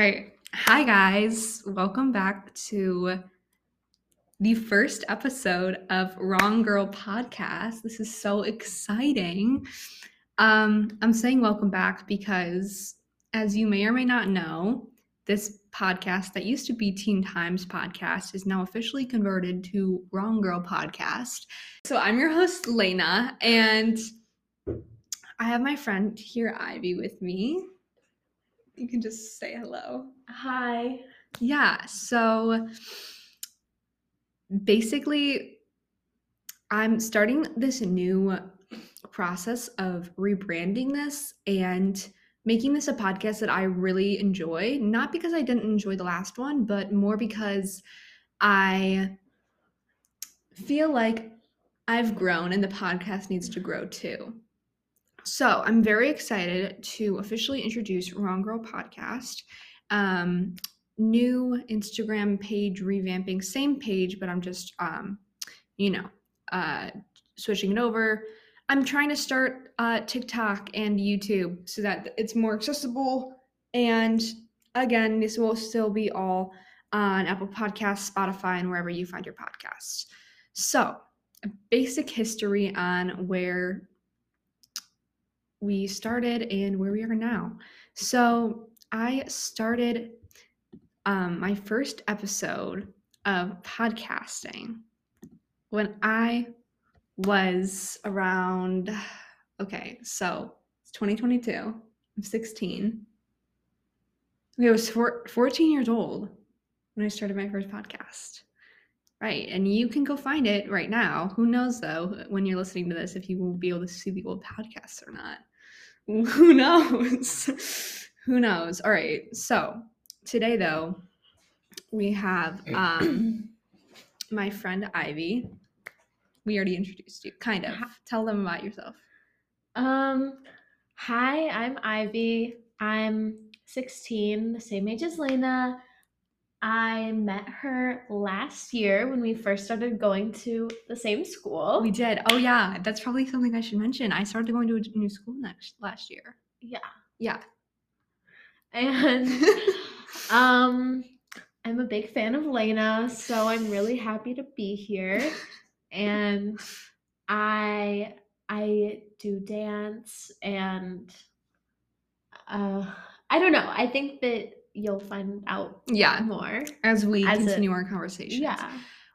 All right. Hi, guys. Welcome back to the first episode of Wrong Girl Podcast. This is so exciting. Um, I'm saying welcome back because, as you may or may not know, this podcast that used to be Teen Times Podcast is now officially converted to Wrong Girl Podcast. So I'm your host, Lena, and I have my friend here, Ivy, with me. You can just say hello. Hi. Yeah, so basically, I'm starting this new process of rebranding this and making this a podcast that I really enjoy. Not because I didn't enjoy the last one, but more because I feel like I've grown and the podcast needs to grow too. So I'm very excited to officially introduce Wrong Girl Podcast. Um, new Instagram page revamping, same page, but I'm just, um, you know, uh, switching it over. I'm trying to start uh, TikTok and YouTube so that it's more accessible. And again, this will still be all on Apple Podcasts, Spotify, and wherever you find your podcasts. So, a basic history on where we started and where we are now. So I started um, my first episode of podcasting when I was around, okay, so it's 2022. I'm 16. Okay, I was four, 14 years old when I started my first podcast. Right. And you can go find it right now. Who knows, though, when you're listening to this, if you will be able to see the old podcasts or not. Who knows? Who knows? All right. So today, though, we have um, my friend Ivy. We already introduced you, kind of. Tell them about yourself. Um, hi, I'm Ivy. I'm 16, the same age as Lena. I met her last year when we first started going to the same school. We did. Oh yeah, that's probably something I should mention. I started going to a new school next last year. Yeah. Yeah. And um I'm a big fan of Lena, so I'm really happy to be here. And I I do dance and uh I don't know. I think that you'll find out yeah more as we As continue our conversation. yeah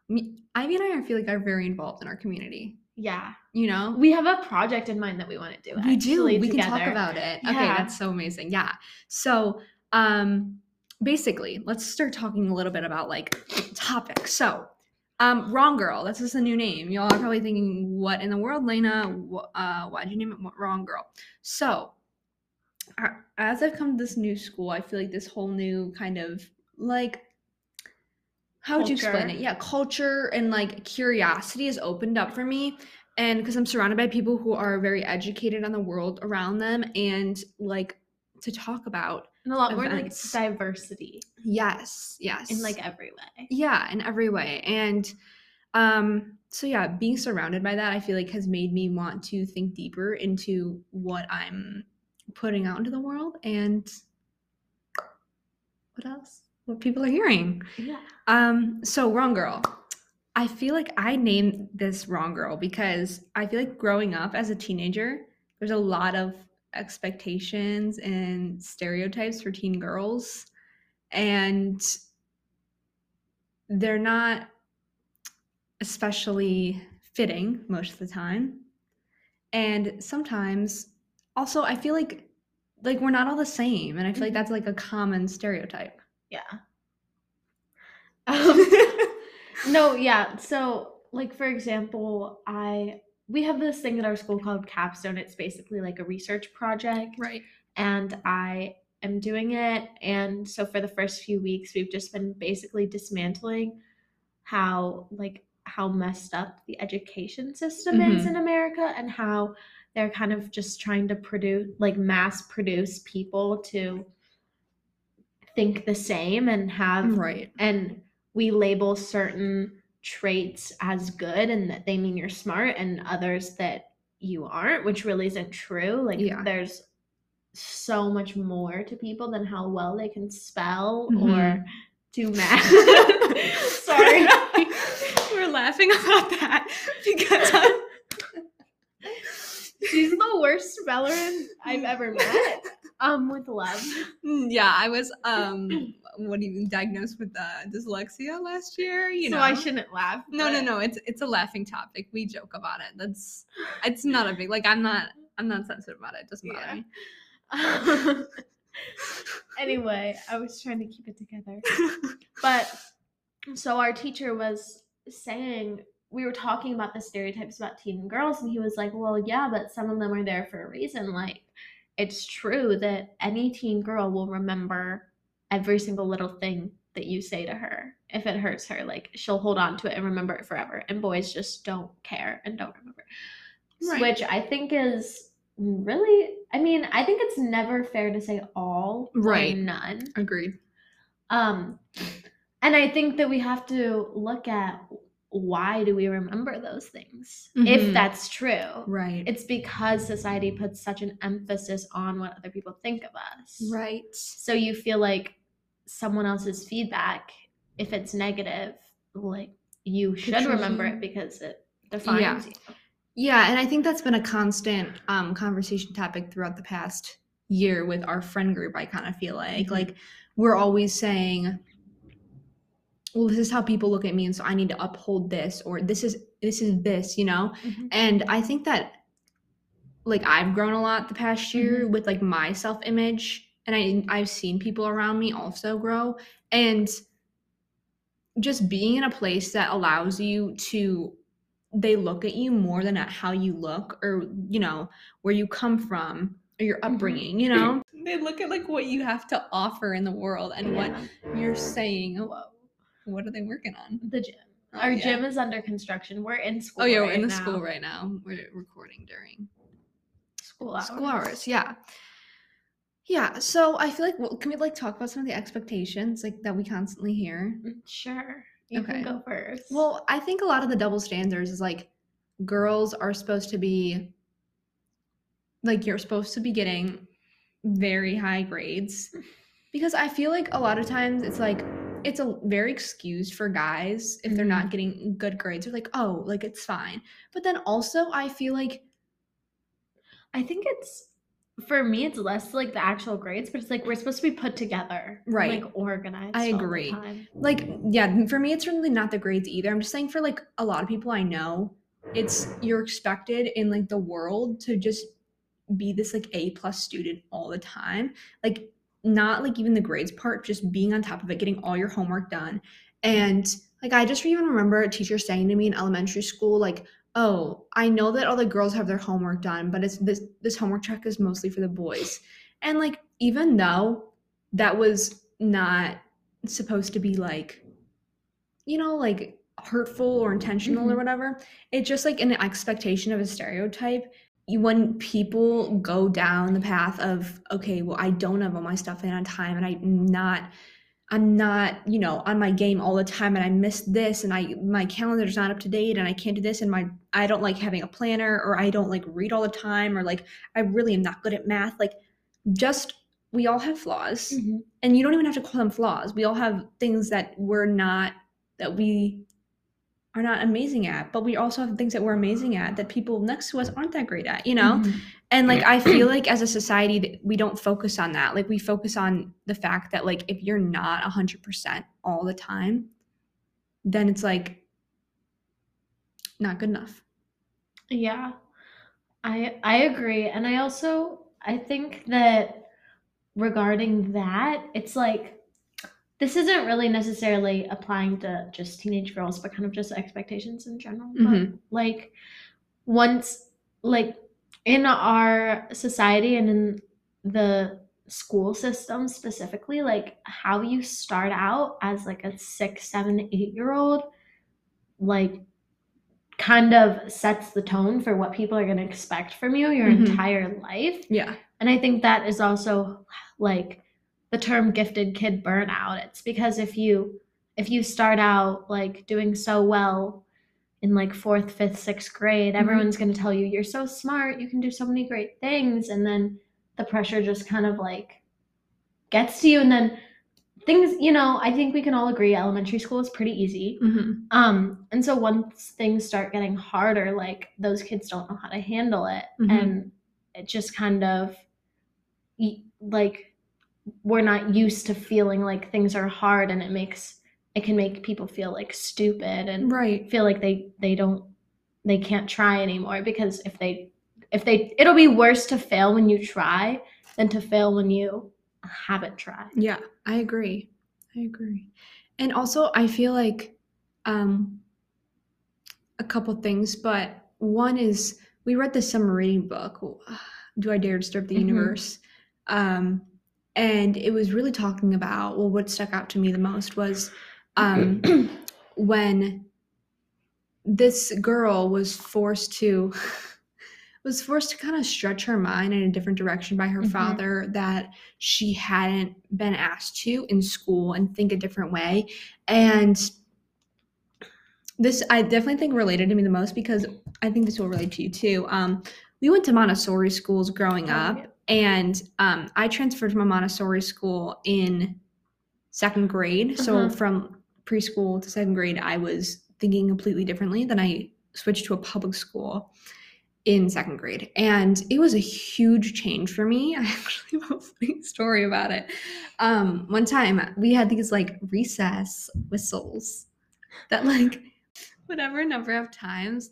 Me, Ivy and I, I feel like are very involved in our community. yeah You know, we have a project in mind that we want to do we do. We can talk about it. Okay, that's so amazing. Yeah. So, um, basically, let's start talking a little bit about like topics. So, um, wrong girl. That's just a new name. Y'all are probably thinking, what in the world, Lena? Uh, why'd you name it wrong girl? So, a- as I've come to this new school, I feel like this whole new kind of like how would you explain it? Yeah, culture and like curiosity has opened up for me. And because I'm surrounded by people who are very educated on the world around them and like to talk about. and a lot more like diversity Yes, yes. in like every way yeah, in every way. And um so yeah, being surrounded by that I feel like has made me want to think deeper into what I'm putting out into the world and what else? What people are hearing. yeah Um, so wrong girl. I feel like I named this wrong girl because I feel like growing up as a teenager, there's a lot of expectations and stereotypes for teen girls, and they're not especially fitting most of the time. And sometimes also I feel like like we're not all the same, and I feel like Mhm. that's like a common stereotype. yeah um, no yeah so like for example i we have this thing at our school called capstone it's basically like a research project right. and I am doing it. And so for the first few weeks, we've just been basically dismantling how like how messed up the education system is Mhm. in America and how they're kind of just trying to produce like mass produce people to think the same and have Right. and we label certain traits as good and that they mean you're smart and others that you aren't which really isn't true like Yeah. there's so much more to people than how well they can spell Mhm. or do math. Sorry. We're laughing about that because I'm She's the worst speller I've ever met. Um, with love. Mm, yeah, I was um what do you diagnosed with uh, dyslexia last year, you so know. I shouldn't laugh. no, no, no, it's it's a laughing topic. We joke about it. That's it's not a big like I'm not I'm not sensitive about it. It doesn't bother Yeah. me. anyway, I was trying to keep it together. But so our teacher was saying we were talking about the stereotypes about teen girls, and he was like, "Well, yeah, but some of them are there for a reason. Like, it's true that any teen girl will remember every single little thing that you say to her. If it hurts her, like she'll hold on to it and remember it forever. And boys just don't care and don't remember, Right. which I think is really. I mean, I think it's never fair to say all right. or none. Agreed. Um, and I think that we have to look at why do we remember those things Mhm. if that's true. Right. It's because society puts such an emphasis on what other people think of us. right. So you feel like someone else's feedback, if it's negative, like you should remember it because it defines Yeah. you. Yeah, and I think that's been a constant um, conversation topic throughout the past year with our friend group. I kind of feel like Mhm. like we're always saying, "Well, this is how people look at me, and so I need to uphold this," or "This is this is this," you know. Mhm. And I think that like I've grown a lot the past year with like my self image, and I I've seen people around me also grow, and just being in a place that allows you to they look at you more than at how you look or you know where you come from or your Mhm. upbringing you know they look at like what you have to offer in the world and what you're saying Whoa. What are they working on The gym. Oh, Our yeah. gym is under construction. We're in school. oh yeah we're right in the now. school right now we're recording during School hours. school hours yeah yeah so i feel like well, can we like talk about some of the expectations like that we constantly hear Mm, Sure. You Okay. can go first. well i think a lot of the double standards is like girls are supposed to be like you're supposed to be getting very high grades because i feel like a lot of times it's like it's a very excused for guys if they're not mm-hmm. getting good grades they're like oh like it's fine but then also i feel like I think it's for me it's less like the actual grades, but it's like we're supposed to be put together. and, Right. Like organized. I all the agree. like yeah for me it's really not the grades either i'm just saying for like a lot of people i know it's you're expected in like the world to just be this like a plus student all the time like not like even the grades part just being on top of it getting all your homework done and like i just even remember a teacher saying to me in elementary school like oh i know that all the girls have their homework done but it's this this homework check is mostly for the boys and like even though that was not supposed to be like you know like hurtful or intentional or Mhm. whatever it's just like an expectation of a stereotype you, when people go down the path of okay well i don't have all my stuff in on time and i'm not i'm not you know on my game all the time and i miss this and i my calendar's not up to date and i can't do this and my i don't like having a planner or i don't like read all the time or like i really am not good at math like just we all have flaws Mhm. and you don't even have to call them flaws. We all have things that we're not that we are not amazing at, but we also have things that we're amazing at that people next to us aren't that great at, you know? Mhm. And like I feel like as a society that we don't focus on that. Like we focus on the fact that like if you're not 100% all the time, then it's like not good enough. Yeah. I I agree. And I also I think that regarding that, it's like this isn't really necessarily applying to just teenage girls, but kind of just expectations in general. But Mhm. like once like in our society and in the school system specifically, like how you start out as like a six, seven, eight year old, like kind of sets the tone for what people are going to expect from you your Mhm. entire life. Yeah. And I think that is also like the term gifted kid burnout. It's because if you if you start out like doing so well in like fourth, fifth, sixth grade, Mhm. everyone's gonna tell you you're so smart, you can do so many great things. And then the pressure just kind of like gets to you and then things you know i think we can all agree elementary school is pretty easy Mhm. um and so once things start getting harder like those kids don't know how to handle it Mhm. and it just kind of like we're not used to feeling like things are hard and it makes it can make people feel like stupid and Right. feel like they they don't they can't try anymore because if they if they it'll be worse to fail when you try than to fail when you haven't tried Yeah, I agree. I agree. And also, I feel like um, a couple things, but one is we read the summer reading book, Do I Dare Disturb the Mhm. Universe? Um, and it was really talking about, well, what stuck out to me the most was um, when this girl was forced to was forced to kind of stretch her mind in a different direction by her Mhm. father that she hadn't been asked to in school and think a different way and this i definitely think related to me the most because i think this will relate to you too um, we went to montessori schools growing Oh, up. And um, i transferred from a montessori school in second grade. So Uh-huh. from preschool to second grade i was thinking completely differently then i switched to a public school in second grade. And it was a huge change for me. I actually have a funny story about it. Um one time we had these like recess whistles that like whatever number of times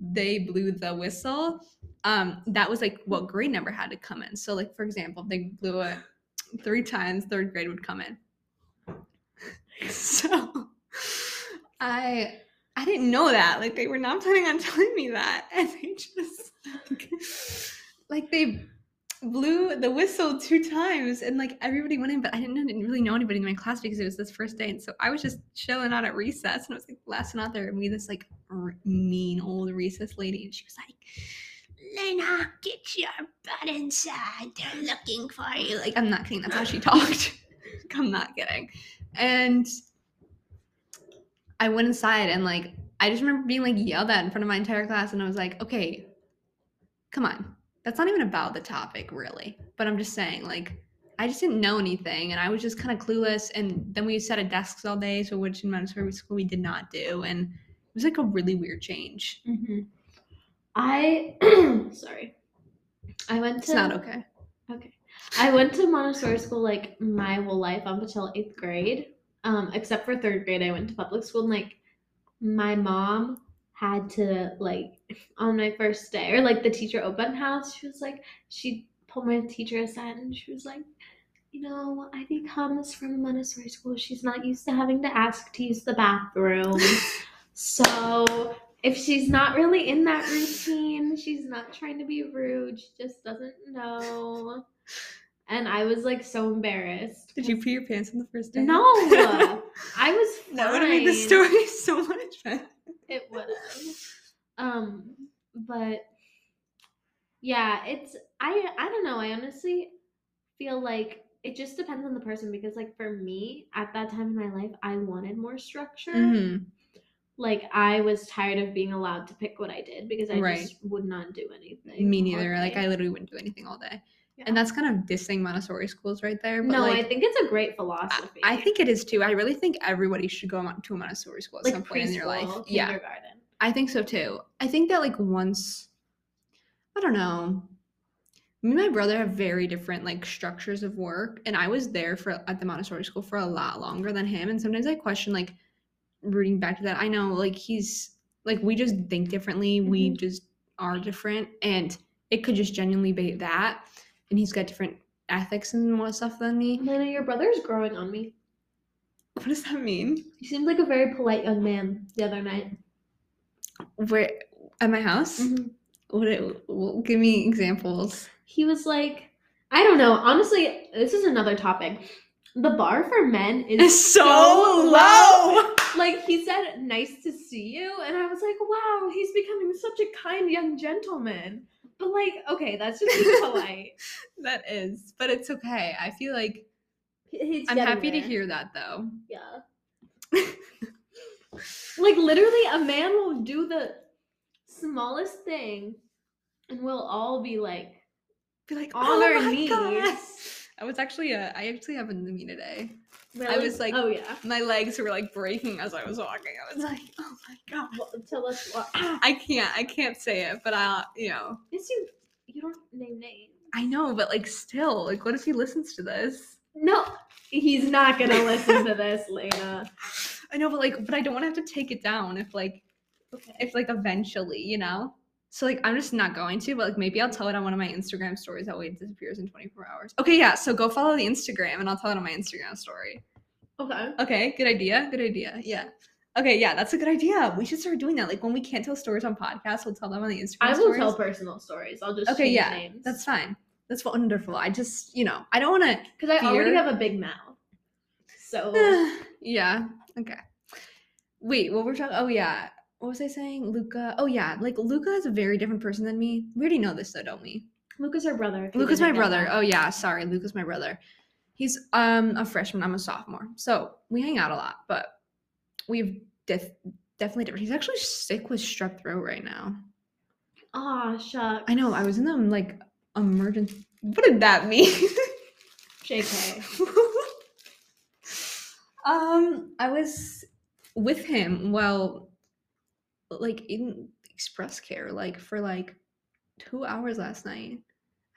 they blew the whistle um that was like what grade number had to come in. So like for example if they blew it three times third grade would come in. So i i didn't know that. Like they were not planning on telling me that. And they just like, like they blew the whistle two times and like everybody went in but i didn't, know, didn't really know anybody in my class because it was this first day. And so i was just chilling out at recess and i was like lasting out there and we this like r- mean old recess lady. And she was like Lena, get your butt inside. They're looking for you. Like, I'm not kidding. That's how she talked. I'm not kidding. And I went inside and, like, I just remember being, like, yelled at in front of my entire class. And I was like, okay, come on. That's not even about the topic, really. But I'm just saying, like, I just didn't know anything. And I was just kind of clueless. And then we sat at desks all day. So, which in Montessori school we did not do. And it was, like, a really weird change. Mhm. I sorry. I went to It's not okay. Okay. I went to Montessori school like my whole life up until eighth grade. Um, except for third grade, I went to public school and like my mom had to like on my first day or like the teacher open house, she was like she pulled my teacher aside and she was like, you know, Ivy comes from Montessori school. She's not used to having to ask to use the bathroom. So if she's not really in that routine, she's not trying to be rude. She just doesn't know. And I was like so embarrassed. Did you pee your pants on the first day? No, I was fine. that would have made the story so much better. It would have. Um, but yeah, it's I I don't know. I honestly feel like it just depends on the person because like for me at that time in my life, I wanted more structure. Mm-hmm. Like I was tired of being allowed to pick what I did because I Right. just would not do anything. Me neither. Like. I literally wouldn't do anything all day. Yeah. And that's kind of dissing Montessori schools right there. But no, like, I think it's a great philosophy. I think it is too. I really think everybody should go to a Montessori school at like some point in their life. Yeah. I think so too. I think that like once, I don't know. Me and my brother have very different like structures of work, and I was there for at the Montessori school for a lot longer than him. And sometimes I question like rooting back to that. I know like he's like we just think differently. We Mhm. just are different, and it could just genuinely be that. And he's got different ethics and more stuff than me. Elena, your brother's growing on me. What does that mean? He seemed like a very polite young man the other night. Where at my house? Mhm. What? It, well, give me examples. He was like, I don't know. Honestly, this is another topic. The bar for men is It's so low. Like he said, "Nice to see you," and I was like, "Wow, he's becoming such a kind young gentleman." But like, okay, that's just being polite. That is, but it's okay. I feel like He's I'm happy to hear that though. Yeah. like literally, a man will do the smallest thing, and we'll all be like, Be like, On "Oh our my God." knees. I was actually uh, I actually happened to me today. Really? was like- oh yeah. My legs were like breaking as I was walking. I was like, oh my god. Well, tell us what. I can't I can't say it, but I you know Yes, you. You don't name names. I know, but like still, like what if he listens to this? No, he's not gonna listen to this, Lena. I know, but like, but I don't want to have to take it down if like Okay. if like eventually, you know. So like I'm just not going to, but like maybe I'll tell it on one of my Instagram stories. That way it disappears in 24 hours. Okay, yeah. So go follow the Instagram, and I'll tell it on my Instagram story. Okay. Okay, good idea. Good idea. Yeah. Okay, yeah, that's a good idea. We should start doing that. Like when we can't tell stories on podcasts, we'll tell them on the Instagram. I will stories. tell personal stories. I'll just Okay, change yeah, names. That's fine. That's wonderful. I just, you know, I don't want to. because I already have a big mouth. So yeah. Okay. Wait, what we're talking? Oh yeah. What was I saying? Luca. Oh yeah. Like Luca is a very different person than me. We already know this though, don't we? Luca's our brother. Luca's my brother. that. Oh yeah. Sorry, Luca's my brother. He's um a freshman. I'm a sophomore. So we hang out a lot, but we've def- definitely different. He's actually sick with strep throat right now. Ah, shucks. I know. I was in the like emergency. What did that mean? JK. um, I was with him while like in express care, like for like two hours last night.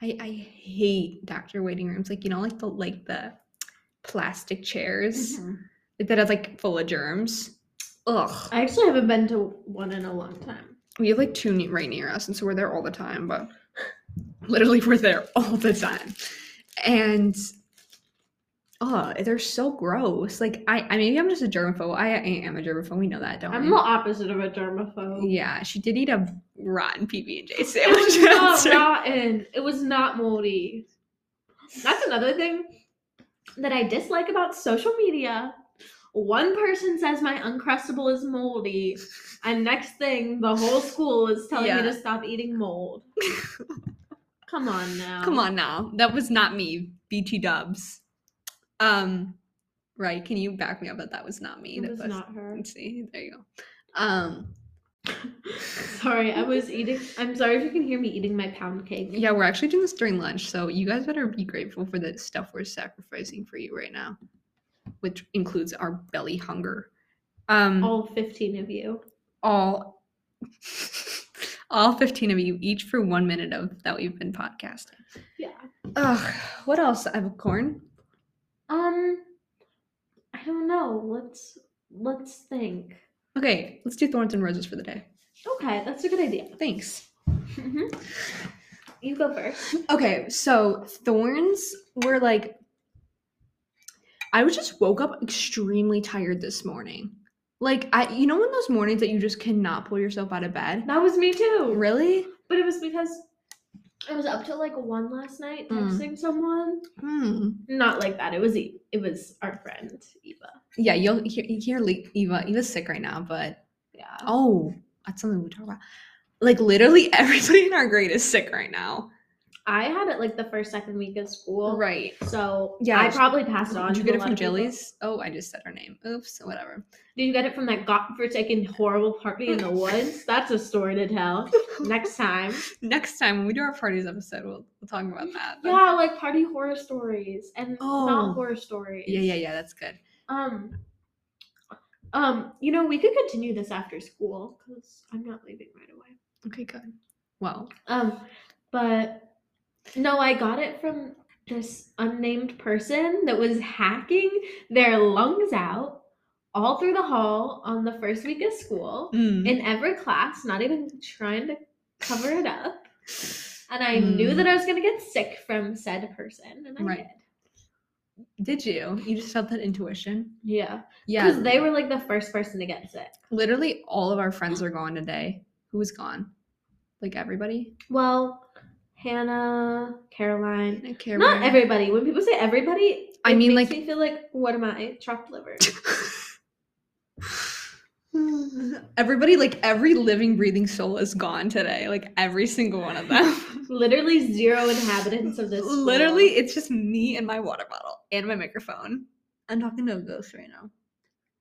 I I hate doctor waiting rooms. Like you know, like the like the plastic chairs Mhm. like, that are like full of germs. Ugh. I actually haven't been to one in a long time. We have like two right near us, and so we're there all the time. But literally, we're there all the time, and oh, they're so gross. Like I, I maybe I'm just a germaphobe. I, I am a germaphobe. We know that, don't we? I'm we? the opposite of a germaphobe. yeah, she did eat a rotten PB and J It was sandwich. not rotten. It was not moldy. That's another thing that I dislike about social media. One person says my Uncrustable is moldy, and next thing, the whole school is telling Yeah. me to stop eating mold. Come on now. Come on now, that was not me. BT Dubs. Um, right? Can you back me up that that was not me? That was not her. Let's see. There you go. Um. Sorry, I was eating. I'm sorry if you can hear me eating my pound cake. Yeah, we're actually doing this during lunch, so you guys better be grateful for the stuff we're sacrificing for you right now, which includes our belly hunger. Um, all, All 15 of you. all, all fifteen of you, each for one minute of that we've been podcasting. Yeah. Ugh, what else? I have a corn. Um, I don't know. Let's let's think. Okay, let's do thorns and roses for the day. Okay, that's a good idea. Thanks. hmm You go first. Okay, so thorns were like I was just woke up extremely tired this morning. Like I you know in those mornings that you just cannot pull yourself out of bed? That was me too. Really? But it was because I was up till like one last night Mm. texting someone. Hmm. Not like that. It was E- it was our friend Eva. Yeah, you'll hear, hear Le- Eva. Eva's sick right now, but Yeah. oh, that's something we talk about. Like literally everybody in our grade is sick right now. I had it like the first second week of school. Right. So Yeah, I probably passed it on. Did you get it from. Jilly's? Oh, I just said her name. Oops, whatever. Did you get it from that godforsaken horrible party in the woods? That's a story to tell. Next time. Next time when we do our parties episode, we'll, we'll talk about that. Yeah, like party horror stories and Oh. not horror stories. Yeah, yeah, yeah. That's good. Um, um, you know, we could continue this after school because I'm not leaving right away. Okay, good. Well, Um, but no, I got it from this unnamed person that was hacking their lungs out all through the hall on the first week of school mm, in every class, not even trying to cover it up. And I knew Mm. that I was gonna get sick from said person, and I Right. did. did you? You just felt that intuition? Yeah, Yeah. because they were like the first person to get sick. literally all of our friends are gone today. Who was gone? Like everybody? Well, Hannah, Caroline, care not everybody. When people say everybody, I mean, like- me feel like what am I, chopped liver? Everybody, like every living, breathing soul is gone today. Like every single one of them. Literally zero inhabitants of this. Literally, it's just me and my water bottle and my microphone. I'm talking to a ghost right now.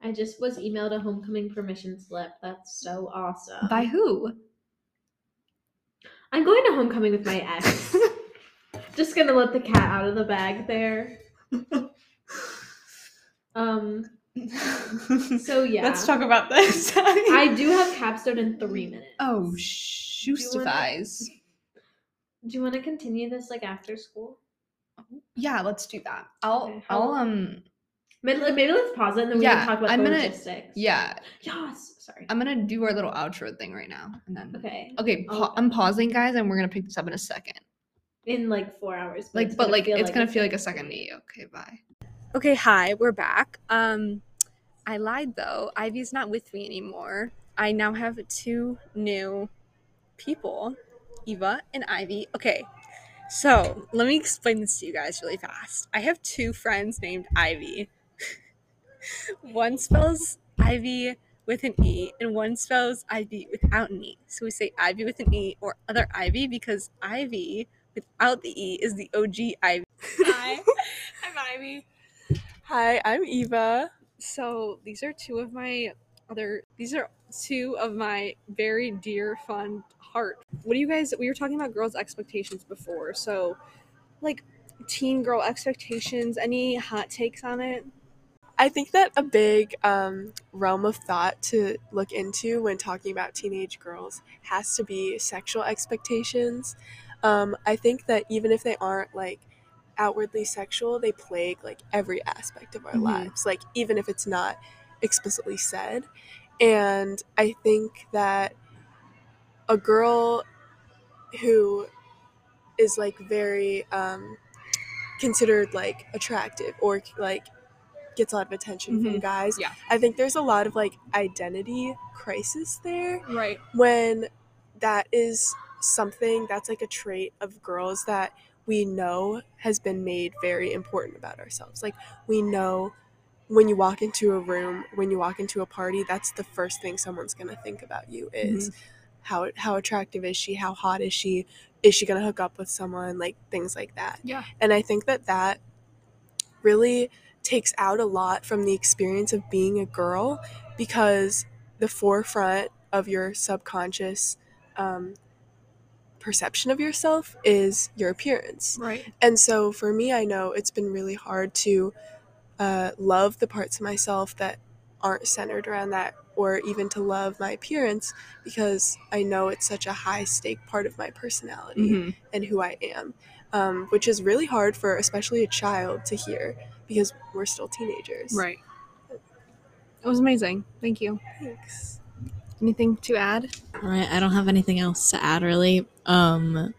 I just was emailed a homecoming permission slip. That's so awesome. By who? I'm going to homecoming with my ex. Just gonna let the cat out of the bag there. Um, So, yeah. Let's talk about this. I do have capstone in three minutes. Oh, shoestifies. Do you want to continue this like after school? Yeah, let's do that. I'll Okay, how- I'll um Maybe, maybe let's pause it and then we Yeah, can talk about I'm the gonna- logistics. yeah, Yes. Sorry. I'm gonna do our little outro thing right now, and then okay. okay, I'll- pa- I'm pausing, guys, and we're gonna pick this up in a second. In like four hours. Like, but gonna like it's gonna feel like a second to you. Okay, bye. Okay, hi, we're back. Um, I lied though. Ivy's not with me anymore. I now have two new people, Eva and Ivy. Okay, so let me explain this to you guys really fast. I have two friends named Ivy. one spells Ivy with an E, and one spells Ivy without an E. So we say Ivy with an E or other Ivy because Ivy without the E is the OG Ivy. Hi, I'm Ivy. Hi, I'm Eva. So these are two of my other these are two of my very dear fond heart. What do you guys we were talking about girls' expectations before. So like teen girl expectations, any hot takes on it? I think that a big um, realm of thought to look into when talking about teenage girls has to be sexual expectations. Um, I think that even if they aren't like outwardly sexual, they plague like every aspect of our Mhm. lives, like even if it's not explicitly said. And I think that a girl who is like very um, considered like attractive or like gets a lot of attention from Mhm. guys. Yeah. I think there's a lot of like identity crisis there Right. when that is something that's like a trait of girls that we know has been made very important about ourselves. Like we know when you walk into a room, when you walk into a party, that's the first thing someone's going to think about you is how how attractive is she? How hot is she? Is she going to hook up with someone? Like things like that. Yeah. And I think that that really takes out a lot from the experience of being a girl because the forefront of your subconscious um, perception of yourself is your appearance. Right. And so for me, I know it's been really hard to uh, love the parts of myself that aren't centered around that, or even to love my appearance because I know it's such a high stake part of my personality Mm-hmm. and who I am, um, which is really hard for especially a child to hear because we're still teenagers. Right. It was amazing. Thank you. Thanks. Anything to add? All right, I don't have anything else to add really. Um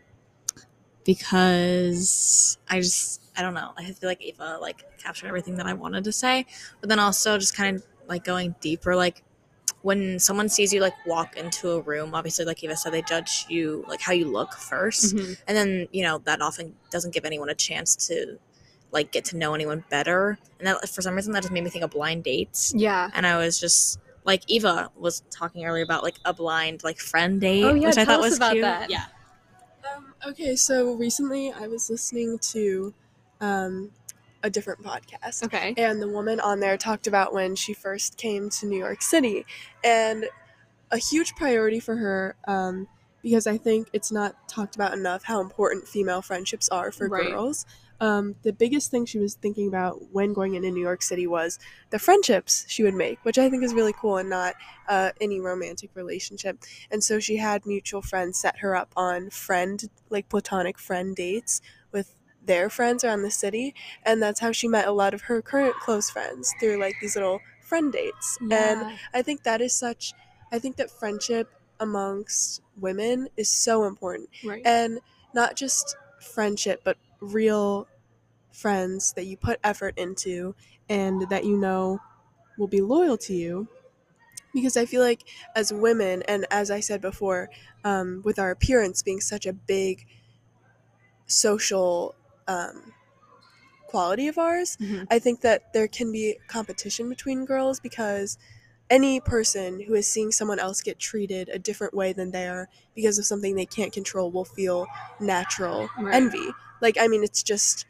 because I just I don't know. I feel like Ava like captured everything that I wanted to say, but then also just kind of like going deeper like when someone sees you like walk into a room, obviously like Eva said they judge you like how you look 1st Mhm. And then, you know, that often doesn't give anyone a chance to like get to know anyone better. And that for some reason that just made me think of blind dates. Yeah. And I was just like Eva was talking earlier about like a blind like friend date, Oh, yeah, which I thought us was about cute. that. Yeah. Um, okay, so recently I was listening to um, a different podcast. Okay. And the woman on there talked about when she first came to New York City. And a huge priority for her, um, because I think it's not talked about enough how important female friendships are for Right. girls. Um, the biggest thing she was thinking about when going into New York City was the friendships she would make, which I think is really cool and not uh, any romantic relationship. And so she had mutual friends set her up on friend, like platonic friend dates their friends around the city and that's how she met a lot of her current close friends through like these little friend dates. And i think that is such i think that friendship amongst women is so important. Right. and not just friendship but real friends that you put effort into and that you know will be loyal to you. Because i feel like as women and as i said before um, with our appearance being such a big social um, quality of ours Mhm. i think that there can be competition between girls because any person who is seeing someone else get treated a different way than they are because of something they can't control will feel natural Right. envy like i mean it's just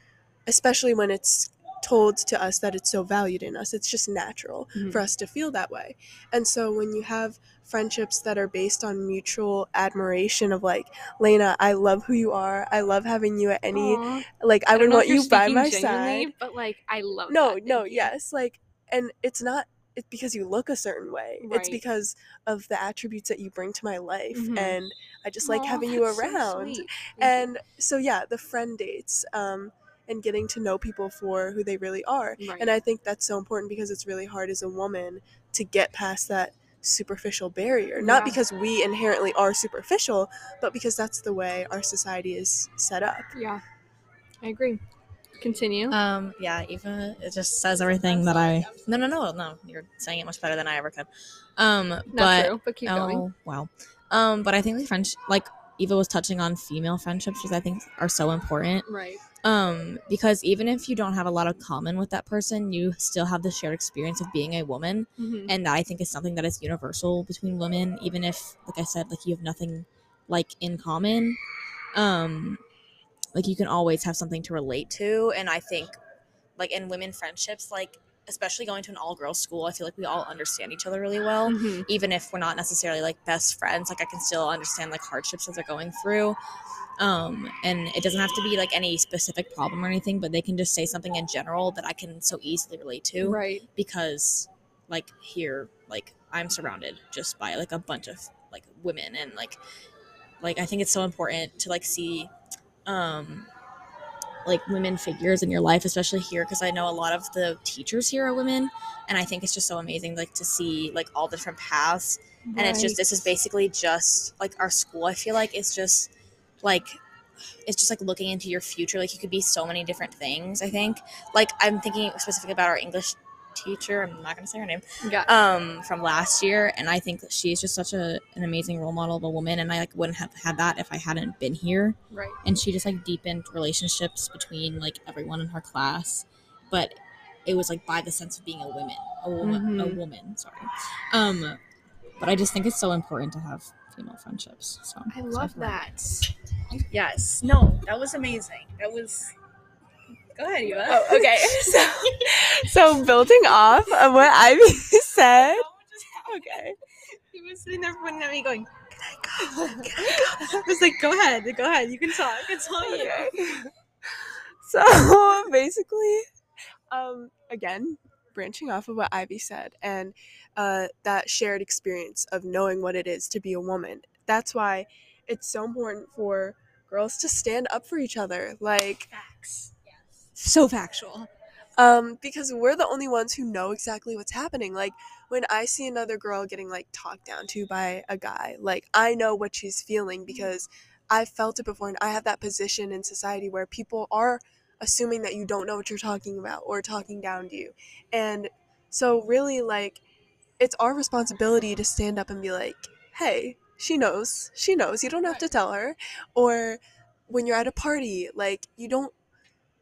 especially when it's told to us that it's so valued in us. It's just natural Mhm. for us to feel that way. And so when you have friendships that are based on mutual admiration of like, Lena, I love who you are. I love having you at any Aw. like I, don't would want you're by my side. but like I love. No, that. no, you. yes, like and it's not it's because you look a certain way. It's because of the attributes that you bring to my life Mhm. and I just like having you so around. you. and so yeah, the friend dates um and getting to know people for who they really are. Right. And I think that's so important because it's really hard as a woman to get past that superficial barrier. Not Yeah. because we inherently are superficial, but because that's the way our society is set up. yeah, I agree. Continue. Um, yeah, Eva, it just says everything that I. No, no, no, no. You're saying it much better than I ever could. Um, Not but true, but keep oh going. wow. Um, but I think the French, like Eva was touching on female friendships, which I think are so important. Right. Um, because even if you don't have a lot of common with that person, you still have the shared experience of being a woman, Mhm. and that I think is something that is universal between women. Even if, like I said, like you have nothing like in common, um, like you can always have something to relate to. And I think, like in women friendships, like especially going to an all girls school, I feel like we all understand each other really well Mhm. even if we're not necessarily like best friends like i can still understand like hardships that they're going through um and it doesn't have to be like any specific problem or anything but they can just say something in general that i can so easily relate to Right. because like here like i'm surrounded just by like a bunch of like women and like like i think it's so important to like see um like women figures in your life especially here because i know a lot of the teachers here are women and i think it's just so amazing like to see like all the different paths and it's just this is basically just like our school i feel like it's just like it's just like looking into your future like you could be so many different things i think like i'm thinking specifically about our english teacher i'm not going to say her name Yeah. um from last year and i think that she's just such a an amazing role model of a woman and i like wouldn't have had that if i hadn't been here right. and she just like deepened relationships between like everyone in her class but it was like by the sense of being a woman a woman a Mhm. woman sorry um but i just think it's so important to have female friendships so I love feel- that. Yes. No, that was amazing. That was. Go ahead, Eva. Oh, okay. So, so building off of what Ivy said. Okay. He was sitting there pointing at me, going, "Can I go? Can I go?" I was like, "Go ahead, go ahead. You can talk. It's all you." So basically, um, again, branching off of what Ivy said and uh, that shared experience of knowing what it is to be a woman. That's why it's so important for girls to stand up for each other. Like, Facts. Yes. So factual. um, because we're the only ones who know exactly what's happening. Like when I see another girl getting like talked down to by a guy, like I know what she's feeling because I've felt it before and I have that position in society where people are assuming that you don't know what you're talking about or talking down to you. And so really like it's our responsibility to stand up and be like, "Hey, she knows. She knows. You don't have to tell her." Or when you're at a party, like you don't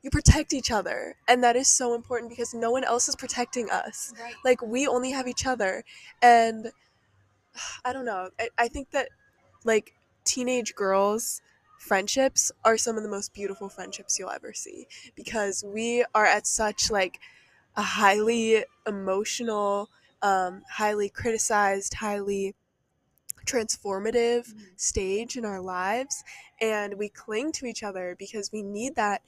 you protect each other and that is so important because no one else is protecting us Right. like we only have each other and i don't know i, I think that like teenage girls friendships are some of the most beautiful friendships you'll ever see because we are at such like a highly emotional um, highly criticized highly transformative stage in our lives and we cling to each other because we need that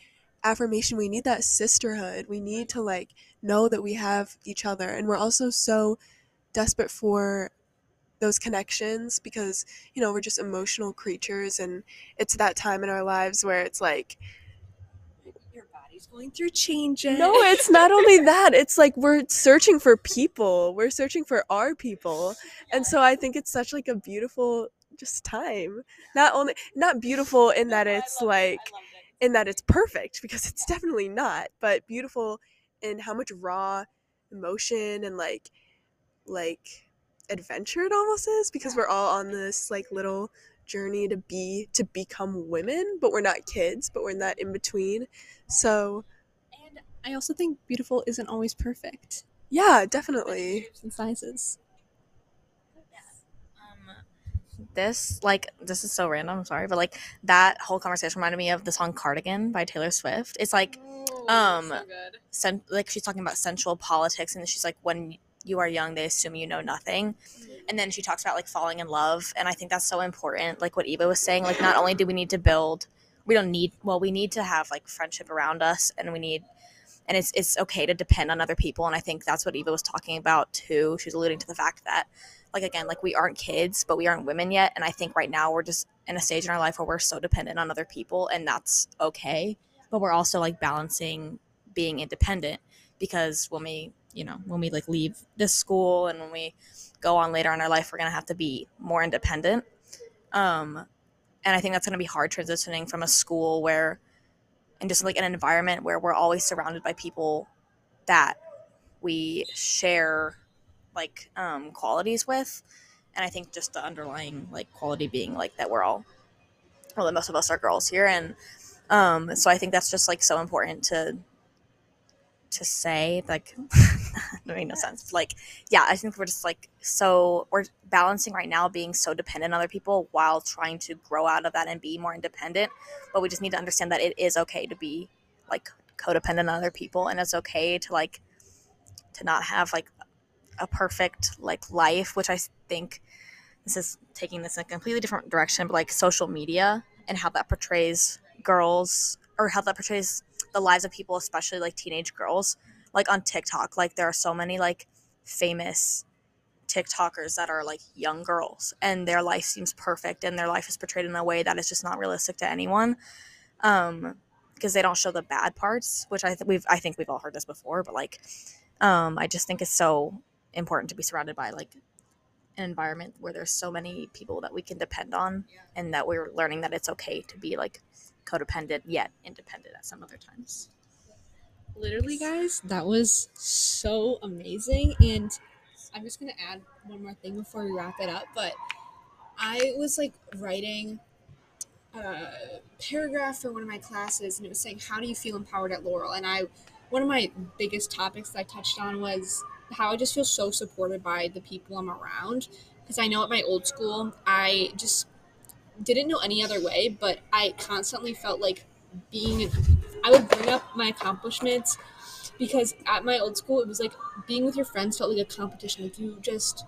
affirmation we need that sisterhood we need to like know that we have each other and we're also so desperate for those connections because you know we're just emotional creatures and it's that time in our lives where it's like Going through changes. no it's not only that it's like we're searching for people. We're searching for our people. And so i think it's such like a beautiful just time. Not only not beautiful in that it's like in that it's perfect because it's definitely not but beautiful in how much raw emotion and like like adventure it almost is because we're all on this like little journey to be to become women but we're not kids but we're in that in between so And I also think beautiful isn't always perfect. yeah definitely Shapes and sizes. um this like this is so random. I'm sorry, but like that whole conversation reminded me of the song "Cardigan" by Taylor Swift. It's like Um, so sen- like she's talking about sensual politics, and she's like, when you are young, they assume you know nothing. And then she talks about like falling in love, and I think that's so important. Like what Eva was saying, like not only do we need to build, we don't need well, we need to have like friendship around us, and we need, and it's it's okay to depend on other people. And I think that's what Eva was talking about too. She was alluding to the fact that, like again, like we aren't kids, but we aren't women yet. And I think right now we're just in a stage in our life where we're so dependent on other people, and that's okay. But we're also like balancing being independent because when we you know when we like leave this school and when we go on later in our life we're going to have to be more independent. Um and i think that's going to be hard transitioning from a school where and just like an environment where we're always surrounded by people that we share like um qualities with. And i think just the underlying like quality being like that we're all well that most of us are girls here. And um so i think that's just like so important to to say like that made no sense. Like yeah i think we're just like so we're balancing right now being so dependent on other people while trying to grow out of that and be more independent but we just need to understand that it is okay to be like codependent on other people and it's okay to like to not have like a perfect like life which i think this is taking this in a completely different direction but like social media and how that portrays girls or how that portrays the lives of people especially like teenage girls like on tiktok like there are so many like famous tiktokers that are like young girls and their life seems perfect and their life is portrayed in a way that is just not realistic to anyone um because they don't show the bad parts which i th- we've i think we've all heard this before but like um i just think it's so important to be surrounded by like an environment where there's so many people that we can depend on and that we're learning that it's okay to be like codependent yet independent at some other times Literally, guys, that was so amazing. And I'm just gonna add one more thing before we wrap it up. But I was like writing a paragraph for one of my classes, and it was saying, "How do you feel empowered at Laurel?" And I, one of my biggest topics that I touched on was how I just feel so supported by the people I'm around. Because I know at my old school, I just didn't know any other way, but I constantly felt like being I would bring up my accomplishments because at my old school it was like being with your friends felt like a competition. Like you just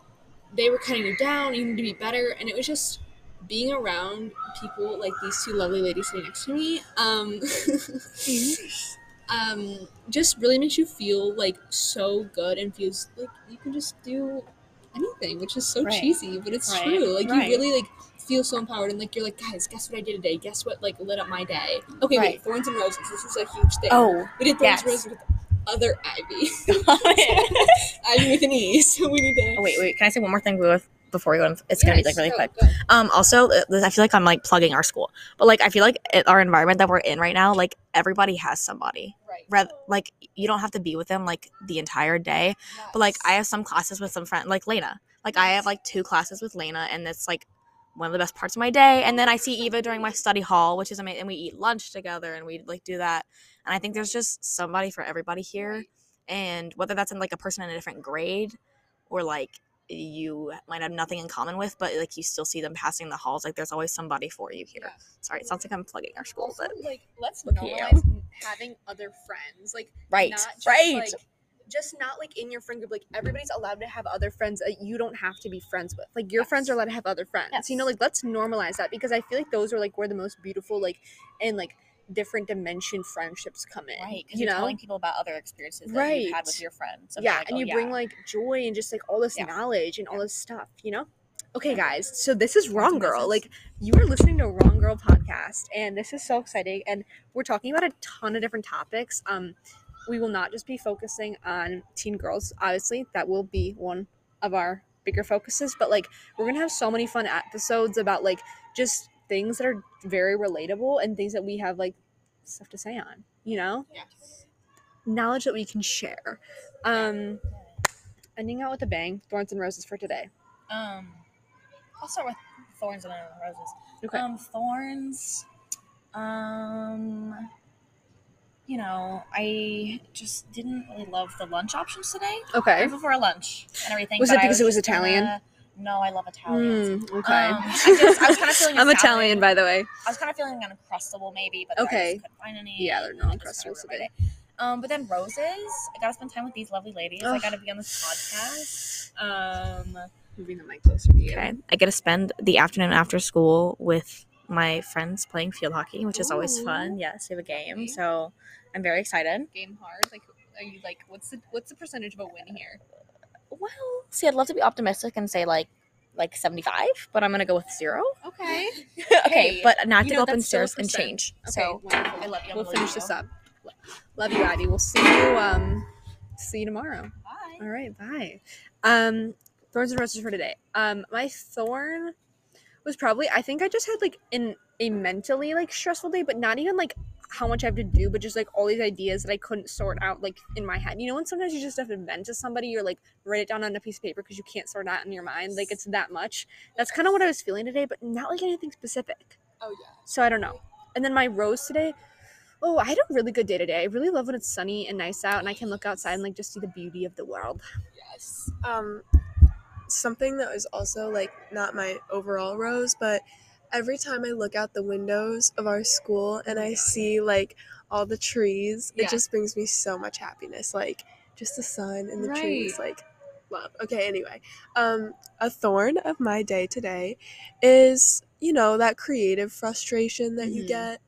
they were cutting you down, you need to be better, and it was just being around people like these two lovely ladies sitting next to me. Um, um, just really makes you feel like so good and feels like you can just do anything, which is so Right. cheesy, but it's Right. true. Like Right. you really like feel so empowered and like you're like, guys, guess what I did today? Guess what like lit up my day? Okay, Right. wait, thorns and roses. This is a huge thing. oh we did thorns yes. and roses with other Ivy. Ivy with an E. So we need to. oh wait wait can i say one more thing with before we go it's gonna be like really go, quick go. Um, also, uh, I feel like I'm like plugging our school, but like I feel like it, our environment that we're in right now, like everybody has somebody. Right. Rather, like you don't have to be with them like the entire day, but like I have some classes with some friends, like Lena. Like I have like two classes with Lena, and it's like one of the best parts of my day. And then I see Eva during my study hall, which is amazing, and we eat lunch together, and we like do that. And I think there's just somebody for everybody here, and whether that's in like a person in a different grade, or like you might have nothing in common with, but like you still see them passing the halls. Like there's always somebody for you here. Sorry, it sounds like I'm plugging our school, Also, but like let's at you. having other friends. Like right, just, right. like, just not like in your friend group. Like everybody's allowed to have other friends that you don't have to be friends with. Like your friends are allowed to have other friends. You know, like let's normalize that because I feel like those are like where the most beautiful like and like different dimension friendships come in. Right, because you you're know. telling people about other experiences that you've had Right. with your friends. So yeah, like, and "Oh, you bring like joy and just like all this Yeah. knowledge and all this stuff, you know? Okay, guys, so this is Wrong Girl. Like, you are listening to Wrong Girl podcast, and this is so exciting. And we're talking about a ton of different topics. Um, we will not just be focusing on teen girls, obviously, that will be one of our bigger focuses, but like, we're gonna have so many fun episodes about like just things that are very relatable and things that we have like stuff to say on, you know? Yes. knowledge that we can share. Um, ending out with a bang, thorns and roses for today. Um, I'll start with thorns and roses. Okay. Um, thorns. Um, you know, I just didn't really love the lunch options today. okay. Grateful for lunch and everything. Was it I because it was Italian? gonna- No, I love Italians. Mm, okay. Um, I just- I was kinda feeling I'm Italian. Italian, by the way. I was kind of feeling uncrustable maybe, but then I Okay. just couldn't find any. Yeah, they're and I not just Uncrustables today. Um, but then roses. I gotta spend time with these lovely ladies. I gotta be on this podcast. Um, Moving the mic closer to you. okay. I get to spend the afternoon after school with my friends playing field hockey, which is always fun. Yes, we have a game, Okay. so I'm very excited. Game hard. Like, are you like, what's the what's the percentage of a win here? Well, see, I'd love to be optimistic and say like like 75, but I'm gonna go with zero. Okay. okay, Hey, but not I to know, go that's still a upstairs and change. Okay, So wonderful. I love you. I'm We'll finish leave this up. Love you, Abby. We'll see you. Um, see you tomorrow. Bye. All right, bye. Um, thorns and roses for today. Um, my thorn was probably I think I just had like an a mentally like stressful day, but not even like how much I have to do, but just like all these ideas that I couldn't sort out like in my head. You know, when sometimes you just have to vent to somebody or like write it down on a piece of paper because you can't sort out in your mind. Like it's that much. That's kind of what I was feeling today, but not like anything specific. Oh yeah. So I don't know. And then my rose today. Oh, I had a really good day today. I really love when it's sunny and nice out and I can look outside and like just see the beauty of the world. Yes. Um, something that was also like not my overall rose, but every time I look out the windows of our school and I see like all the trees, Yeah. it just brings me so much happiness. Like just the sun and the trees, like love. Okay, anyway, um, a thorn of my day today is you know that creative frustration that you Mhm. get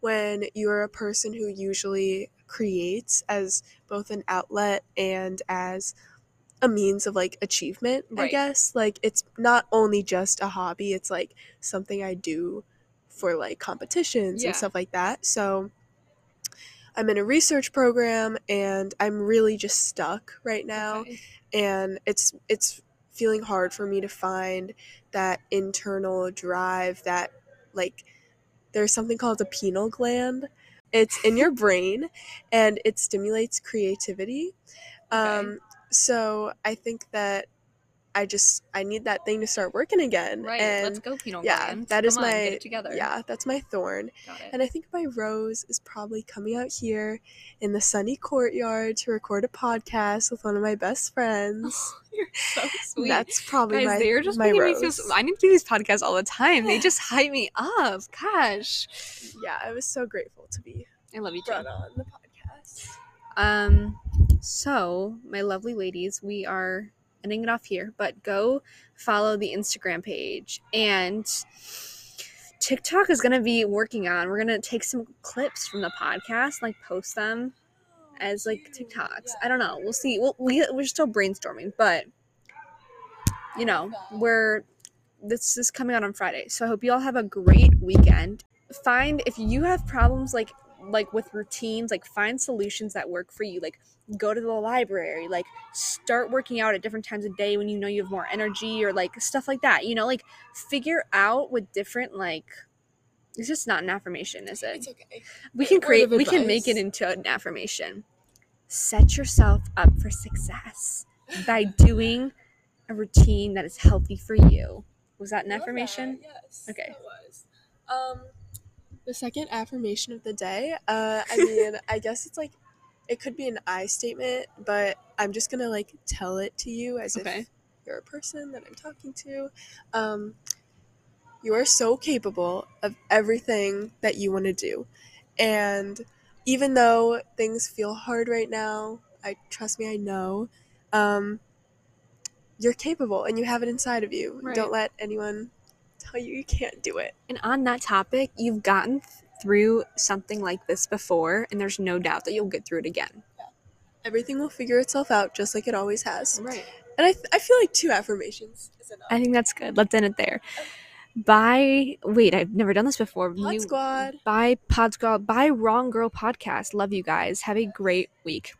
when you're a person who usually creates as both an outlet and as a means of like achievement i guess. Like it's not only just a hobby it's like something i do for like competitions Yeah. and stuff like that. So i'm in a research program and i'm really just stuck right now. Okay. and it's it's feeling hard for me to find that internal drive that like there's something called the pineal gland. It's in your brain and it stimulates creativity. Um so i think that i just i need that thing to start working again Right. and let's go, Pinot yeah, Gland. that is Come on, my- together. yeah that's my thorn and I think my rose is probably coming out here in the sunny courtyard to record a podcast with one of my best friends. You're so sweet. That's probably Guys, my, they're just my rose. me feel. So, I need to do these podcasts all the time. They just hype me up. Gosh, yeah, I was so grateful to be I love you too. on the podcast. Um, so my lovely ladies, we are ending it off here, but go follow the Instagram page and TikTok is gonna be working on. We're gonna take some clips from the podcast, like post them as like TikToks. I don't know. We'll see. We'll, we we're still brainstorming, but you know, we're this is coming out on Friday. So I hope you all have a great weekend. Find if you have problems like like with routines, like find solutions that work for you. Like go to the library, like start working out at different times of day when you know you have more energy or like stuff like that. You know, like figure out with different like it's just not an affirmation, is it? It's okay. we can create we can make it into an affirmation set yourself up for success by doing a routine that is healthy for you was that an Love that, affirmation Yes. Okay. It was. Um, the second affirmation of the day. Uh, I mean, I guess it's like it could be an I statement, but I'm just gonna like tell it to you as Okay. if you're a person that I'm talking to. Um, you are so capable of everything that you want to do, and even though things feel hard right now, I trust me, I know. Um, you're capable and you have it inside of you. Right. Don't let anyone tell you you can't do it. and on that topic you've gotten through something like this before and there's no doubt that you'll get through it again Yeah. Everything will figure itself out just like it always has. right And I, th- I feel like two affirmations is enough. i think that's good let's end it there bye wait i've never done this before Pod Squad. bye pod squad bye wrong girl podcast love you guys have a great week